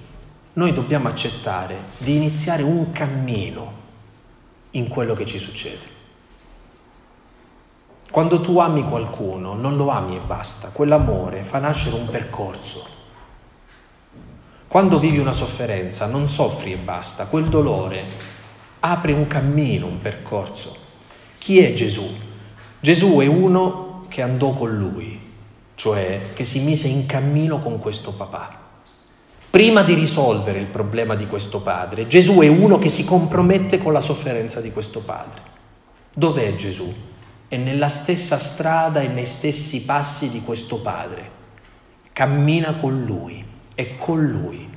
noi dobbiamo accettare di iniziare un cammino in quello che ci succede. Quando tu ami qualcuno, non lo ami e basta, quell'amore fa nascere un percorso. Quando vivi una sofferenza, non soffri e basta, quel dolore apre un cammino, un percorso. Chi è Gesù? Gesù è uno che andò con lui, cioè che si mise in cammino con questo papà prima di risolvere il problema di questo padre. Gesù è uno che si compromette con la sofferenza di questo padre. Dov'è Gesù? È nella stessa strada e nei stessi passi di questo padre. Cammina con lui, è con lui.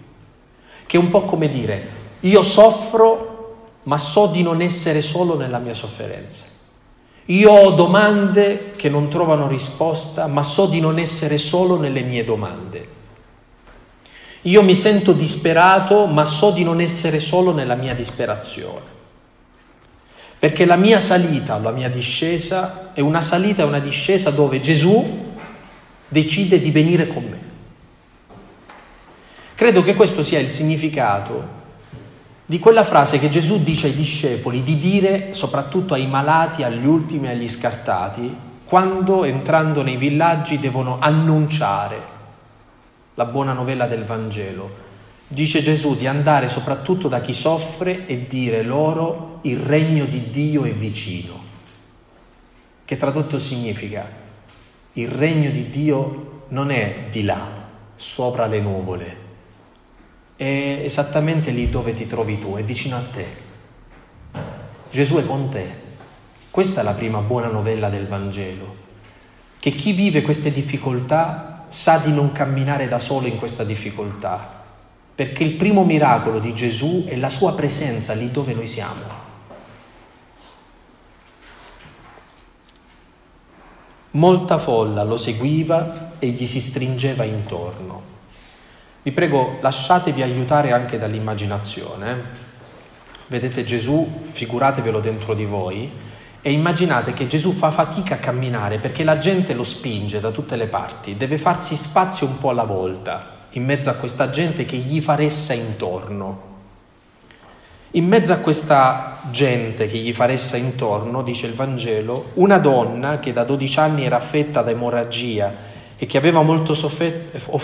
Che è un po' come dire, io soffro ma so di non essere solo nella mia sofferenza. Io ho domande che non trovano risposta, ma so di non essere solo nelle mie domande. Io mi sento disperato, ma so di non essere solo nella mia disperazione. Perché la mia salita, la mia discesa è una salita e una discesa dove Gesù decide di venire con me. Credo che questo sia il significato di quella frase che Gesù dice ai discepoli di dire soprattutto ai malati, agli ultimi, agli scartati, quando entrando nei villaggi devono annunciare la buona novella del Vangelo. Dice Gesù di andare soprattutto da chi soffre e dire loro il regno di Dio è vicino, che tradotto significa il regno di Dio non è di là, sopra le nuvole, è esattamente lì dove ti trovi tu, è vicino a te. Gesù è con te. Questa è la prima buona novella del Vangelo, che chi vive queste difficoltà sa di non camminare da solo in questa difficoltà, perché il primo miracolo di Gesù è la sua presenza lì dove noi siamo. Molta folla lo seguiva e gli si stringeva intorno. Vi prego, lasciatevi aiutare anche dall'immaginazione. Vedete Gesù, figuratevelo dentro di voi e immaginate che Gesù fa fatica a camminare perché la gente lo spinge da tutte le parti, deve farsi spazio un po' alla volta in mezzo a questa gente che gli fa ressa intorno. In mezzo a questa gente che gli fa ressa intorno, dice il Vangelo, una donna che da 12 anni era affetta da emorragia e che aveva molto sofferto,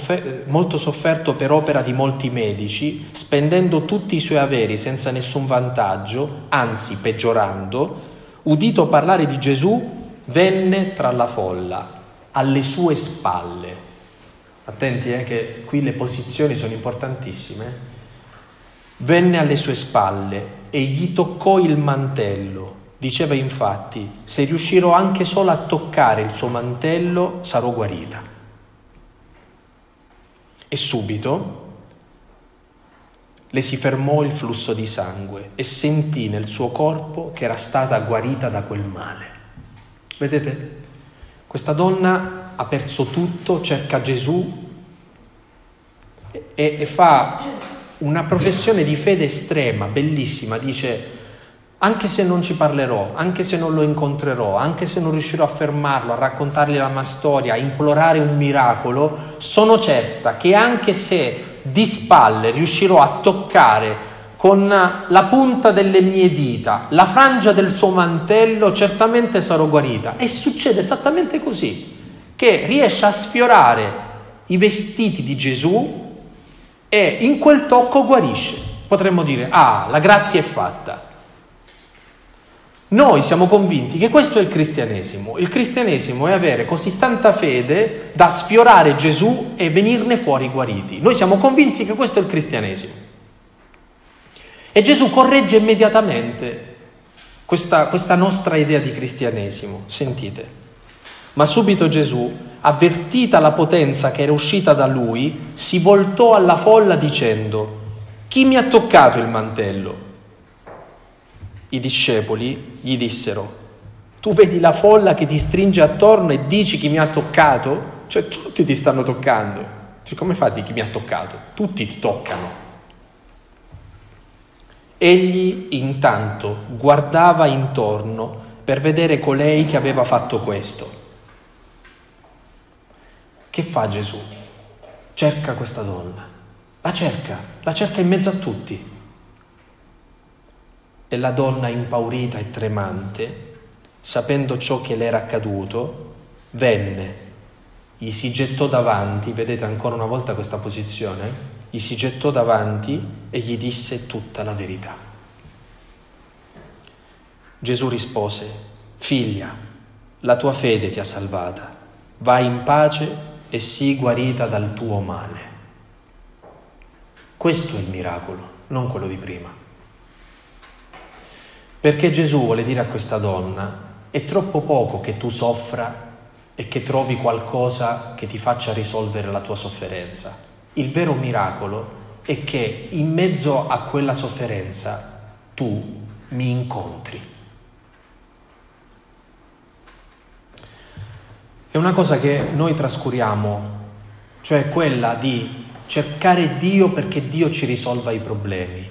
molto sofferto per opera di molti medici, spendendo tutti i suoi averi senza nessun vantaggio, anzi peggiorando, udito parlare di Gesù, venne tra la folla, alle sue spalle. Attenti eh, che qui le posizioni sono importantissime. Venne alle sue spalle e gli toccò il mantello. Diceva infatti, se riuscirò anche solo a toccare il suo mantello, sarò guarita. E subito le si fermò il flusso di sangue e sentì nel suo corpo che era stata guarita da quel male. Vedete? Questa donna ha perso tutto, cerca Gesù e, e fa una professione di fede estrema, bellissima, dice anche se non ci parlerò, anche se non lo incontrerò, anche se non riuscirò a fermarlo, a raccontargli la mia storia, a implorare un miracolo, sono certa che anche se di spalle riuscirò a toccare con la punta delle mie dita la frangia del suo mantello, certamente sarò guarita. E succede esattamente così, che riesce a sfiorare i vestiti di Gesù e in quel tocco guarisce. Potremmo dire, ah, la grazia è fatta. Noi siamo convinti che questo è il cristianesimo. Il cristianesimo è avere così tanta fede da sfiorare Gesù e venirne fuori guariti. Noi siamo convinti che questo è il cristianesimo. E Gesù corregge immediatamente questa, questa nostra idea di cristianesimo. Sentite. Ma subito Gesù, avvertita la potenza che era uscita da lui, si voltò alla folla dicendo, chi mi ha toccato il mantello? I discepoli gli dissero, tu vedi la folla che ti stringe attorno e dici chi mi ha toccato? Cioè tutti ti stanno toccando. Cioè, come fa di chi mi ha toccato? Tutti ti toccano. Egli intanto guardava intorno per vedere colei che aveva fatto questo. Che fa Gesù? Cerca questa donna. La cerca, la cerca in mezzo a tutti. E la donna impaurita e tremante, sapendo ciò che le era accaduto, venne, gli si gettò davanti, vedete ancora una volta questa posizione, gli si gettò davanti e gli disse tutta la verità. Gesù rispose, figlia, la tua fede ti ha salvata, vai in pace e sii guarita dal tuo male. Questo è il miracolo, non quello di prima. Perché Gesù vuole dire a questa donna, è troppo poco che tu soffra e che trovi qualcosa che ti faccia risolvere la tua sofferenza. Il vero miracolo è che in mezzo a quella sofferenza tu mi incontri. È una cosa che noi trascuriamo, cioè quella di cercare Dio perché Dio ci risolva i problemi.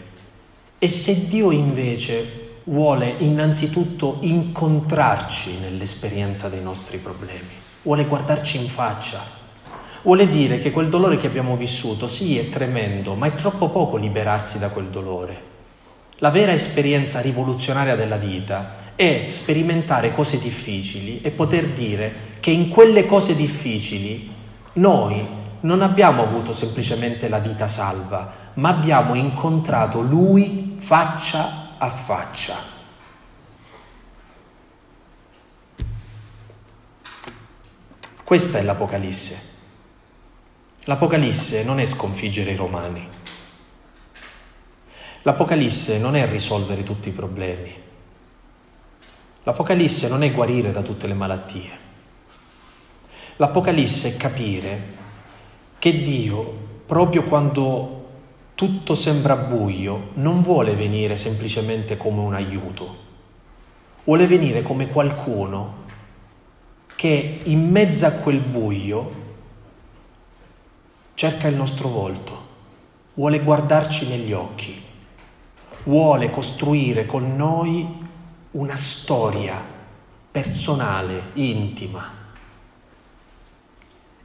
E se Dio invece vuole innanzitutto incontrarci nell'esperienza dei nostri problemi, vuole guardarci in faccia, vuole dire che quel dolore che abbiamo vissuto sì è tremendo, ma è troppo poco liberarsi da quel dolore. La vera esperienza rivoluzionaria della vita è sperimentare cose difficili e poter dire che in quelle cose difficili noi non abbiamo avuto semplicemente la vita salva, ma abbiamo incontrato Lui faccia a faccia. Questa è l'Apocalisse. L'Apocalisse non è sconfiggere i romani. L'Apocalisse non è risolvere tutti i problemi. L'Apocalisse non è guarire da tutte le malattie. L'Apocalisse è capire che Dio, proprio quando tutto sembra buio, non vuole venire semplicemente come un aiuto, vuole venire come qualcuno che in mezzo a quel buio cerca il nostro volto, vuole guardarci negli occhi, vuole costruire con noi una storia personale, intima.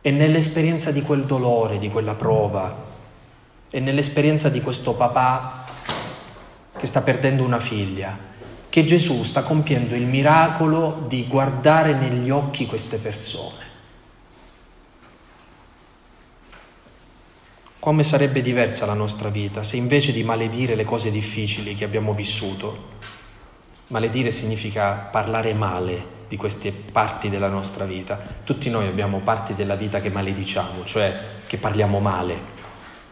E nell'esperienza di quel dolore, di quella prova, e nell'esperienza di questo papà che sta perdendo una figlia, che Gesù sta compiendo il miracolo di guardare negli occhi queste persone. Come sarebbe diversa la nostra vita se invece di maledire le cose difficili che abbiamo vissuto, maledire significa parlare male di queste parti della nostra vita. Tutti noi abbiamo parti della vita che malediciamo, cioè che parliamo male,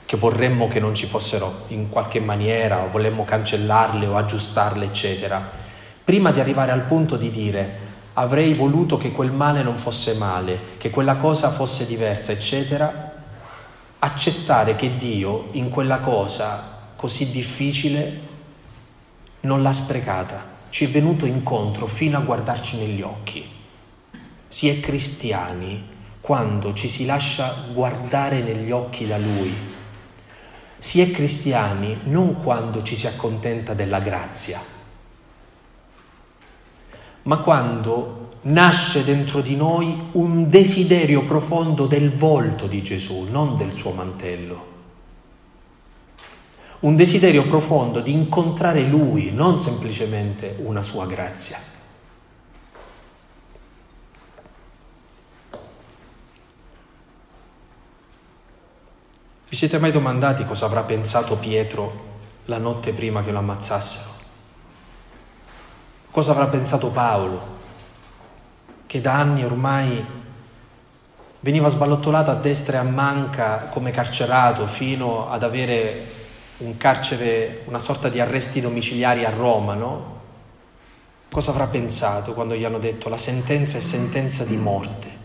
che vorremmo che non ci fossero in qualche maniera o vorremmo cancellarle o aggiustarle, eccetera, prima di arrivare al punto di dire avrei voluto che quel male non fosse male, che quella cosa fosse diversa, eccetera, accettare che Dio in quella cosa così difficile non l'ha sprecata, ci è venuto incontro fino a guardarci negli occhi. Si è cristiani quando ci si lascia guardare negli occhi da Lui si è cristiani non quando ci si accontenta della grazia, ma quando nasce dentro di noi un desiderio profondo del volto di Gesù, non del suo mantello. Un desiderio profondo di incontrare Lui, non semplicemente una sua grazia. Vi siete mai domandati cosa avrà pensato Pietro la notte prima che lo ammazzassero? Cosa avrà pensato Paolo, che da anni ormai veniva sballottolato a destra e a manca come carcerato fino ad avere un carcere, una sorta di arresti domiciliari a Roma, no? Cosa avrà pensato quando gli hanno detto la sentenza è sentenza di morte?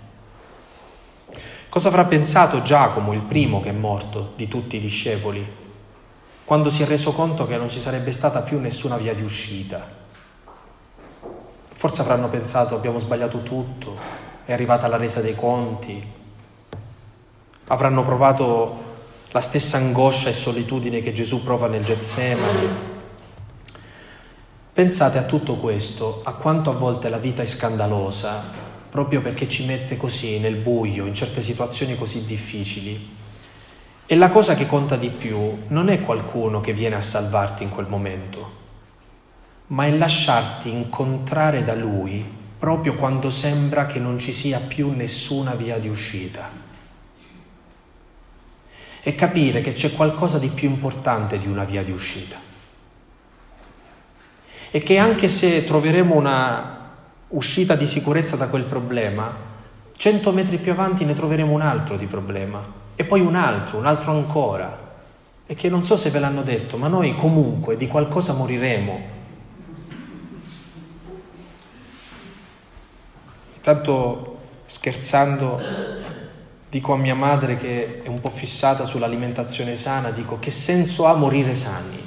Cosa avrà pensato Giacomo, il primo che è morto di tutti i discepoli, quando si è reso conto che non ci sarebbe stata più nessuna via di uscita? Forse avranno pensato abbiamo sbagliato tutto, è arrivata la resa dei conti, avranno provato la stessa angoscia e solitudine che Gesù prova nel Getsemani. Pensate a tutto questo, a quanto a volte la vita è scandalosa, proprio perché ci mette così nel buio, in certe situazioni così difficili. E la cosa che conta di più non è qualcuno che viene a salvarti in quel momento, ma è lasciarti incontrare da lui proprio quando sembra che non ci sia più nessuna via di uscita. E capire che c'è qualcosa di più importante di una via di uscita. E che anche se troveremo una uscita di sicurezza da quel problema, cento metri più avanti ne troveremo un altro di problema e poi un altro, un altro ancora. E che non so se ve l'hanno detto, ma noi comunque di qualcosa moriremo. Intanto scherzando dico a mia madre che è un po' fissata sull'alimentazione sana, dico che senso ha morire sani?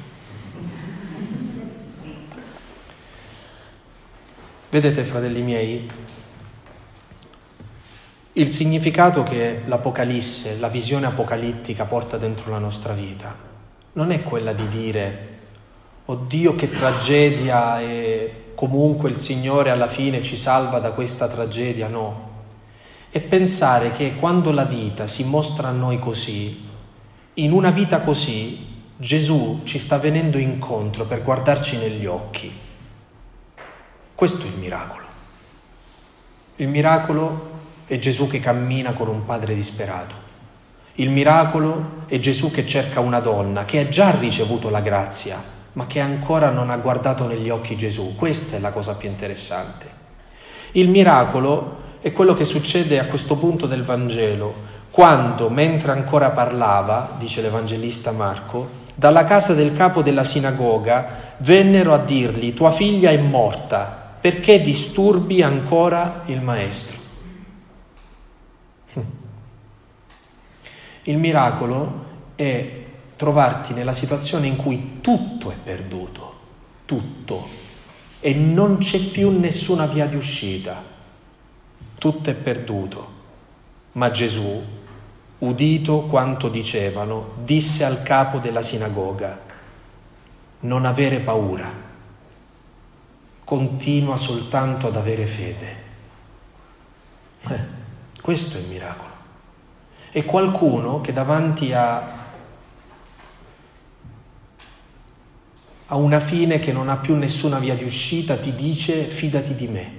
Vedete, fratelli miei, il significato che l'Apocalisse, la visione apocalittica porta dentro la nostra vita non è quella di dire, oddio che tragedia e comunque il Signore alla fine ci salva da questa tragedia, no. È pensare che quando la vita si mostra a noi così, in una vita così, Gesù ci sta venendo incontro per guardarci negli occhi. Questo è il miracolo. Il miracolo è Gesù che cammina con un padre disperato. Il miracolo è Gesù che cerca una donna che ha già ricevuto la grazia, ma che ancora non ha guardato negli occhi Gesù. Questa è la cosa più interessante. Il miracolo è quello che succede a questo punto del Vangelo, quando, mentre ancora parlava, dice l'Evangelista Marco, dalla casa del capo della sinagoga vennero a dirgli, tua figlia è morta, perché disturbi ancora il maestro? Il miracolo è trovarti nella situazione in cui tutto è perduto, tutto, e non c'è più nessuna via di uscita, tutto è perduto. Ma Gesù, udito quanto dicevano, disse al capo della sinagoga, non avere paura, continua soltanto ad avere fede. Eh, questo è il miracolo è qualcuno che davanti a, a una fine che non ha più nessuna via di uscita ti dice fidati di me,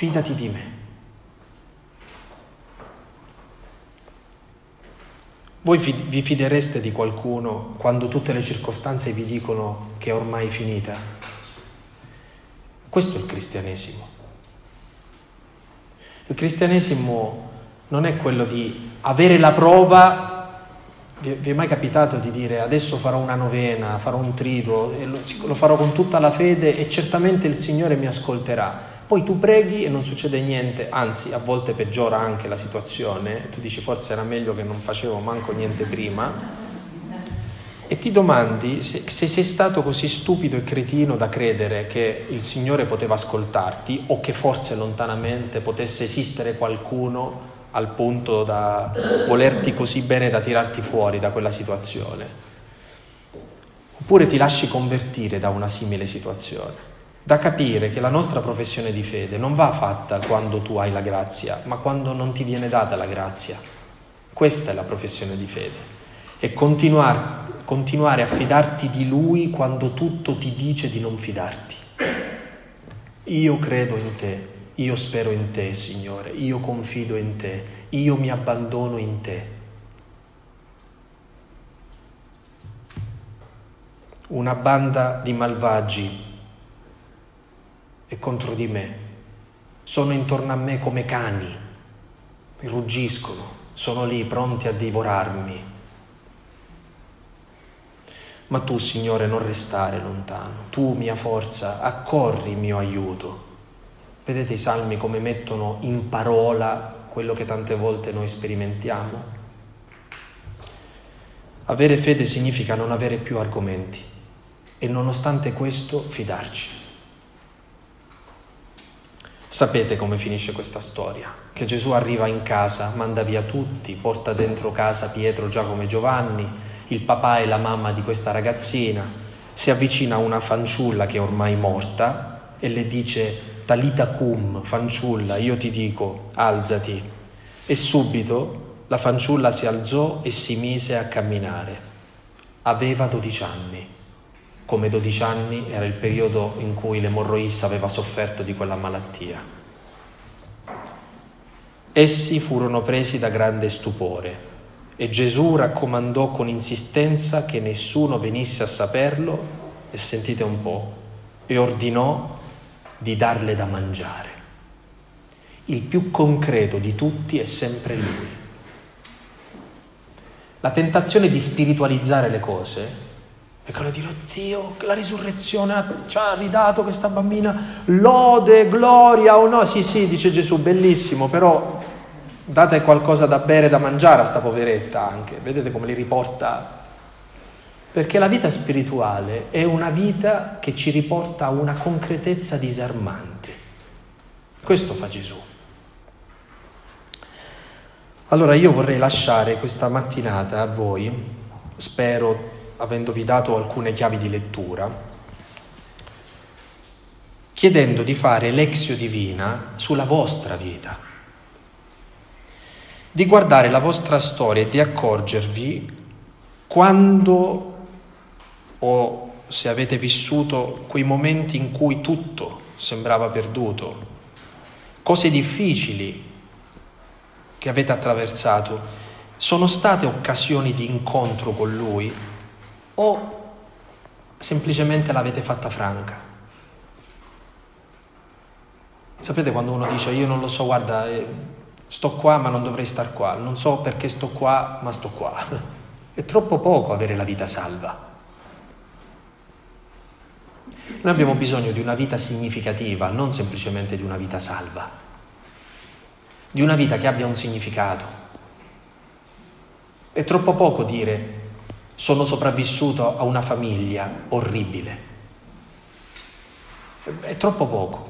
fidati di me. Voi vi fidereste di qualcuno quando tutte le circostanze vi dicono che è ormai finita? Questo è il cristianesimo. Il cristianesimo non è quello di avere la prova. Vi è mai capitato di dire adesso farò una novena, farò un triduo, lo farò con tutta la fede e certamente il Signore mi ascolterà. Poi tu preghi e non succede niente, anzi a volte peggiora anche la situazione, tu dici forse era meglio che non facevo manco niente prima, e ti domandi se, se, sei stato così stupido e cretino da credere che il Signore poteva ascoltarti o che forse lontanamente potesse esistere qualcuno al punto da volerti così bene da tirarti fuori da quella situazione. Oppure ti lasci convertire da una simile situazione. Da capire che la nostra professione di fede non va fatta quando tu hai la grazia, ma quando non ti viene data la grazia. Questa è la professione di fede. E continuare, continuare a fidarti di Lui quando tutto ti dice di non fidarti. Io credo in te, io spero in te, Signore, io confido in te, io mi abbandono in te. Una banda di malvagi è contro di me, sono intorno a me come cani, ruggiscono, sono lì pronti a divorarmi. Ma tu, Signore, non restare lontano, tu, mia forza, accorri mio aiuto. Vedete i salmi come mettono in parola quello che tante volte noi sperimentiamo? Avere fede significa non avere più argomenti e nonostante questo fidarci. Sapete come finisce questa storia? Che Gesù arriva in casa, manda via tutti, porta dentro casa Pietro, Giacomo e Giovanni, il papà e la mamma di questa ragazzina, si avvicina a una fanciulla che è ormai morta e le dice Talita cum, fanciulla, io ti dico, alzati. E subito la fanciulla si alzò e si mise a camminare. Aveva dodici anni. Come dodici anni era il periodo in cui l'emorroissa aveva sofferto di quella malattia. Essi furono presi da grande stupore e Gesù raccomandò con insistenza che nessuno venisse a saperlo, e sentite un po', e ordinò di darle da mangiare. Il più concreto di tutti è sempre Lui. La tentazione di spiritualizzare le cose è quella di dire, Dio, la risurrezione ci ha ridato questa bambina, lode, gloria o no? Sì, sì, dice Gesù, bellissimo, però date qualcosa da bere, da mangiare a sta poveretta anche. Vedete come li riporta perché la vita spirituale è una vita che ci riporta a una concretezza disarmante. Questo fa Gesù. Allora io vorrei lasciare questa mattinata a voi, spero avendovi dato alcune chiavi di lettura, chiedendo di fare l'exio divina sulla vostra vita, di guardare la vostra storia e di accorgervi quando o se avete vissuto quei momenti in cui tutto sembrava perduto, cose difficili che avete attraversato. Sono state occasioni di incontro con Lui o semplicemente l'avete fatta franca? Sapete quando uno dice io non lo so, guarda, eh, sto qua ma non dovrei star qua, non so perché sto qua ma sto qua. È troppo poco avere la vita salva. Noi abbiamo bisogno di una vita significativa, non semplicemente di una vita salva di una vita che abbia un significato. È troppo poco dire sono sopravvissuto a una famiglia orribile. È troppo poco.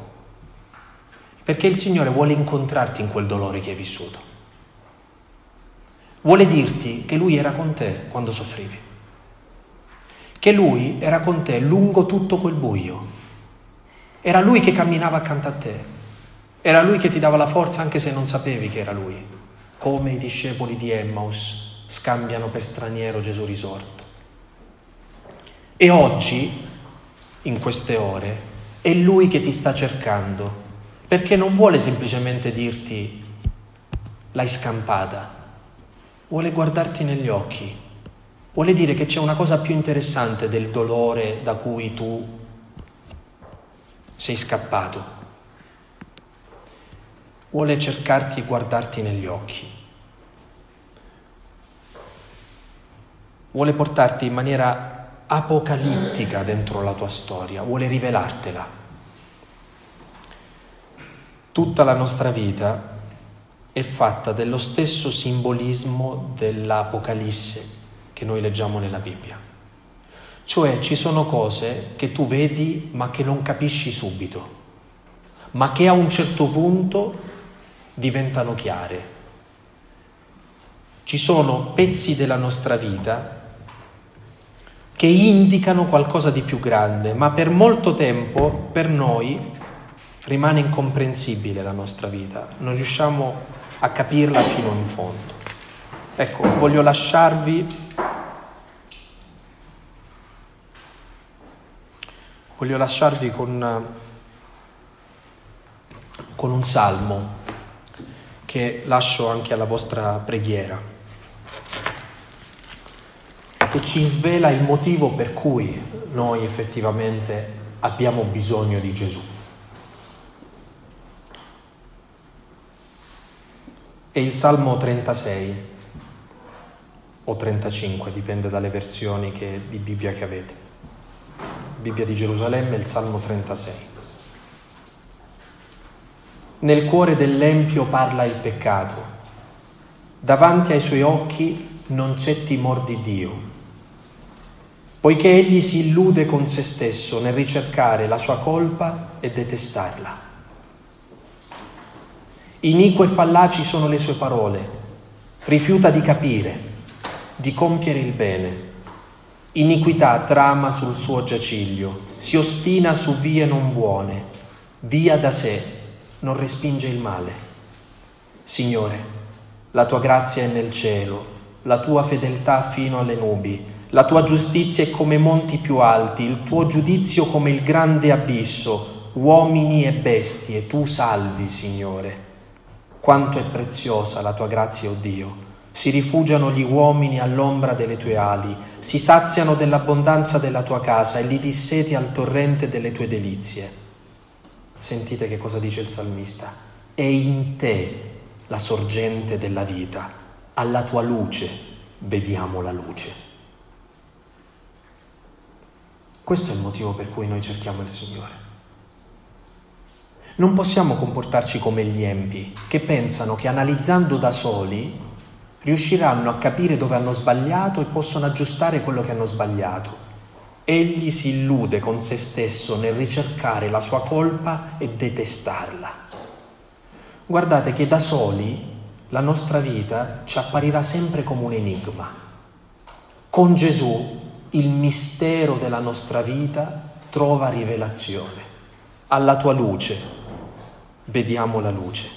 Perché il Signore vuole incontrarti in quel dolore che hai vissuto. Vuole dirti che Lui era con te quando soffrivi. Che Lui era con te lungo tutto quel buio. Era Lui che camminava accanto a te era lui che ti dava la forza anche se non sapevi che era lui, come i discepoli di Emmaus scambiano per straniero Gesù risorto. E oggi, in queste ore, è lui che ti sta cercando, perché non vuole semplicemente dirti l'hai scampata, vuole guardarti negli occhi, vuole dire che c'è una cosa più interessante del dolore da cui tu sei scappato vuole cercarti e guardarti negli occhi. Vuole portarti in maniera apocalittica dentro la tua storia, vuole rivelartela. Tutta la nostra vita è fatta dello stesso simbolismo dell'Apocalisse che noi leggiamo nella Bibbia. Cioè ci sono cose che tu vedi ma che non capisci subito, ma che a un certo punto diventano chiare. Ci sono pezzi della nostra vita che indicano qualcosa di più grande, ma per molto tempo per noi rimane incomprensibile la nostra vita, non riusciamo a capirla fino in fondo. Ecco, voglio lasciarvi voglio lasciarvi con, con un salmo che lascio anche alla vostra preghiera, che ci svela il motivo per cui noi effettivamente abbiamo bisogno di Gesù. È il Salmo 36 o 35, dipende dalle versioni che, di Bibbia che avete. Bibbia di Gerusalemme, il Salmo 36. Nel cuore dell'empio parla il peccato. Davanti ai suoi occhi non c'è timor di Dio, poiché egli si illude con se stesso nel ricercare la sua colpa e detestarla. Inique e fallaci sono le sue parole, rifiuta di capire, di compiere il bene. Iniquità trama sul suo giaciglio, si ostina su vie non buone, via da sé non respinge il male. Signore, la tua grazia è nel cielo, la tua fedeltà fino alle nubi, la tua giustizia è come monti più alti, il tuo giudizio come il grande abisso, uomini e bestie, tu salvi, Signore. Quanto è preziosa la tua grazia, o oh Dio. Si rifugiano gli uomini all'ombra delle tue ali, si saziano dell'abbondanza della tua casa e li disseti al torrente delle tue delizie. Sentite che cosa dice il salmista. È in te la sorgente della vita, alla tua luce vediamo la luce. Questo è il motivo per cui noi cerchiamo il Signore. Non possiamo comportarci come gli empi che pensano che analizzando da soli riusciranno a capire dove hanno sbagliato e possono aggiustare quello che hanno sbagliato. Egli si illude con se stesso nel ricercare la sua colpa e detestarla. Guardate che da soli la nostra vita ci apparirà sempre come un enigma. Con Gesù il mistero della nostra vita trova rivelazione. Alla tua luce vediamo la luce.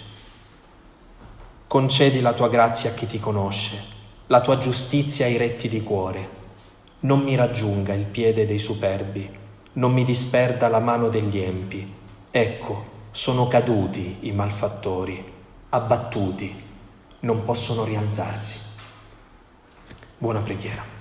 Concedi la tua grazia a chi ti conosce, la tua giustizia ai retti di cuore. Non mi raggiunga il piede dei superbi, non mi disperda la mano degli empi. Ecco, sono caduti i malfattori, abbattuti, non possono rialzarsi. Buona preghiera.